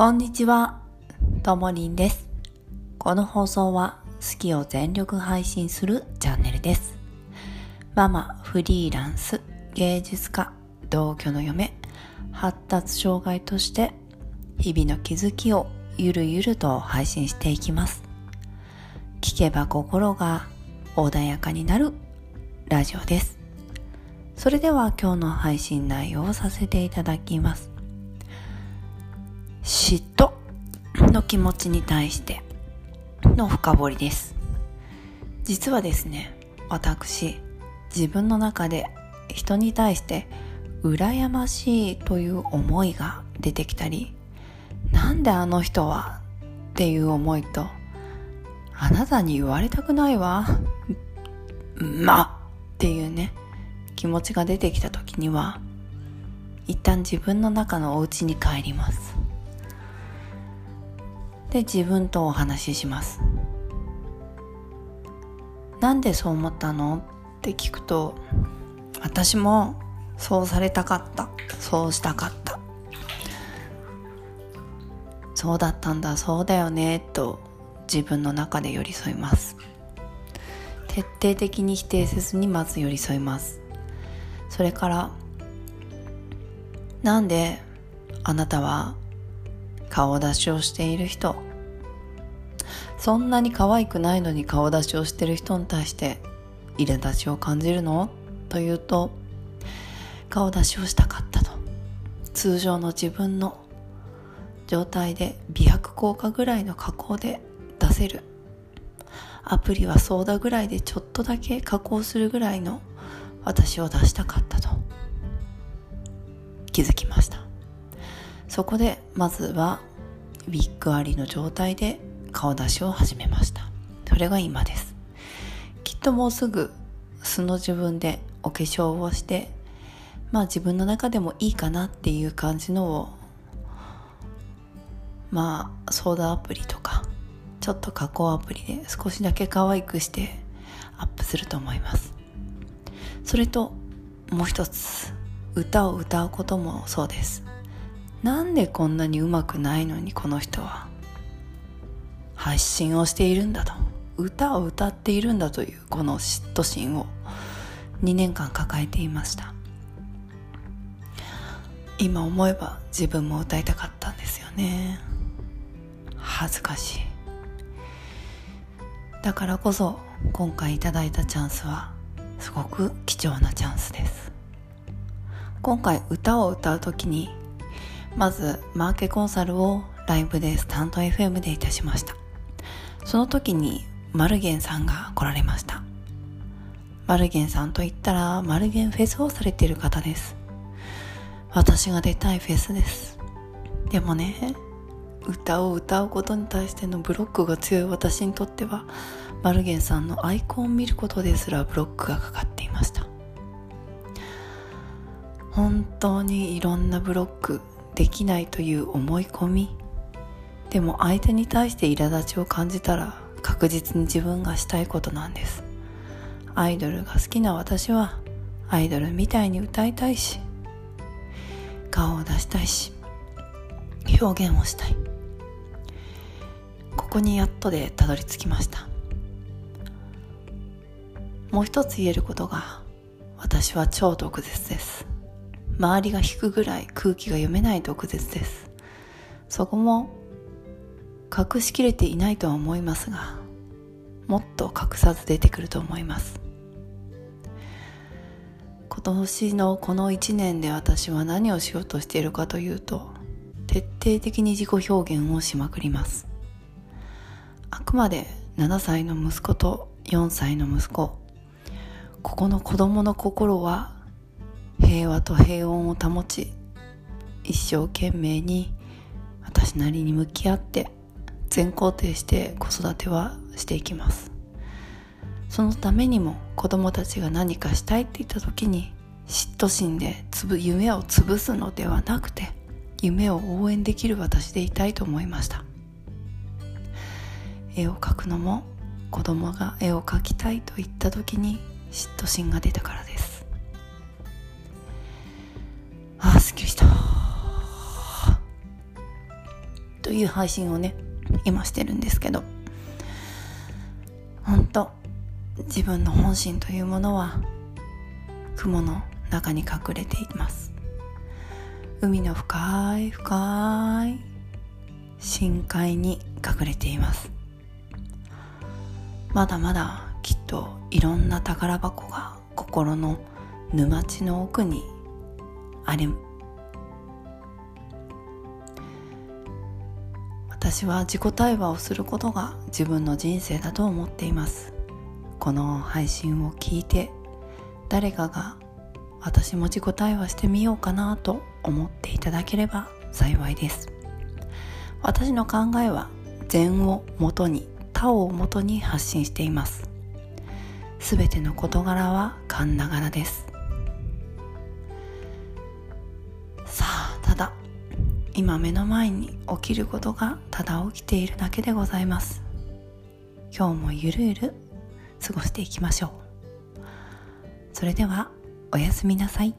こんにちは、ともりんです。この放送は好きを全力配信するチャンネルです。ママ、フリーランス、芸術家、同居の嫁、発達障害として日々の気づきをゆるゆると配信していきます。聞けば心が穏やかになるラジオです。それでは今日の配信内容をさせていただきます。嫉妬の気持ちに対しての深掘りです。実はですね、私、自分の中で人に対して羨ましいという思いが出てきたり、なんであの人は？っていう思いと、あなたに言われたくないわ？まっていうね、気持ちが出てきた時には、一旦自分の中のお家に帰ります。で自分とお話しします。なんでそう思ったの？って聞くと私もそうされたかった。そうしたかった。そうだったんだ。そうだよね。と自分の中で寄り添います。徹底的に否定せずにまず寄り添います。それからなんであなたは顔出しをしている人。そんなに可愛くないのに顔出しをしている人に対して苛立ちを感じるの？というと顔出しをしたかったと。通常の自分の状態で美白効果ぐらいの加工で出せる。アプリはソーダぐらいでちょっとだけ加工するぐらいの私を出したかったと。気づきました。そこでまずはウィッグありの状態で顔出しを始めました。それが今です。きっともうすぐ素の自分でお化粧をしてまあ自分の中でもいいかなっていう感じのをまあソーダアプリとかちょっと加工アプリで少しだけ可愛くしてアップすると思います。それともう一つ歌を歌うこともそうです。なんでこんなにうまくないのにこの人は？発信をしているんだと。歌を歌っているんだというこの嫉妬心を。2年間抱えていました。今思えば自分も歌いたかったんですよね。恥ずかしい。だからこそ今回いただいたチャンスはすごく貴重なチャンスです。今回歌を歌う時にまずマーケコンサルをライブでスタンド FM でいたしました。その時にマルゲンさんが来られました。マルゲンさんといったらマルゲンフェスをされている方です。私が出たいフェスです。でもね歌を歌うことに対してのブロックが強い私にとってはマルゲンさんのアイコンを見ることですらブロックがかかっていました。本当にいろんなブロックできないという思い込み。でも相手に対して苛立ちを感じたら確実に自分がしたいことなんです。アイドルが好きな私はアイドルみたいに歌いたいし顔を出したいし表現をしたい。ここにやっとでたどり着きました。もう一つ言えることが私は超毒舌です。周りが引くぐらい空気が読めない毒舌です。そこも隠しきれていないとは思いますがもっと隠さず出てくると思います。今年のこの1年で私は何をしようとしているかというと徹底的に自己表現をしまくります。あくまで7歳の息子と4歳の息子。ここの子供の心は平和と平穏を保ち一生懸命に私なりに向き合って全肯定して子育てはしていきます。そのためにも子供たちが何かしたいって言った時に嫉妬心でつぶ夢を潰すのではなくて夢を応援できる私でいたいと思いました。絵を描くのも子供が絵を描きたいと言った時に嫉妬心が出たからです。すっきりした。という配信をね今してるんですけど。本当自分の本心というものは雲の中に隠れています。海の深い深い深海に隠れていますまだまだきっといろんな宝箱が心の沼地の奥にあり私は自己対話をすることが自分の人生だと思っています。この配信を聞いて誰かが私も自己対話してみようかなと思っていただければ幸いです。私の考えは禅をもとに他をもとに発信しています。すべての事柄は勘ながらです。今目の前に起きることがただ起きているだけでございます今日もゆるゆる過ごしていきましょうそれではおやすみなさい。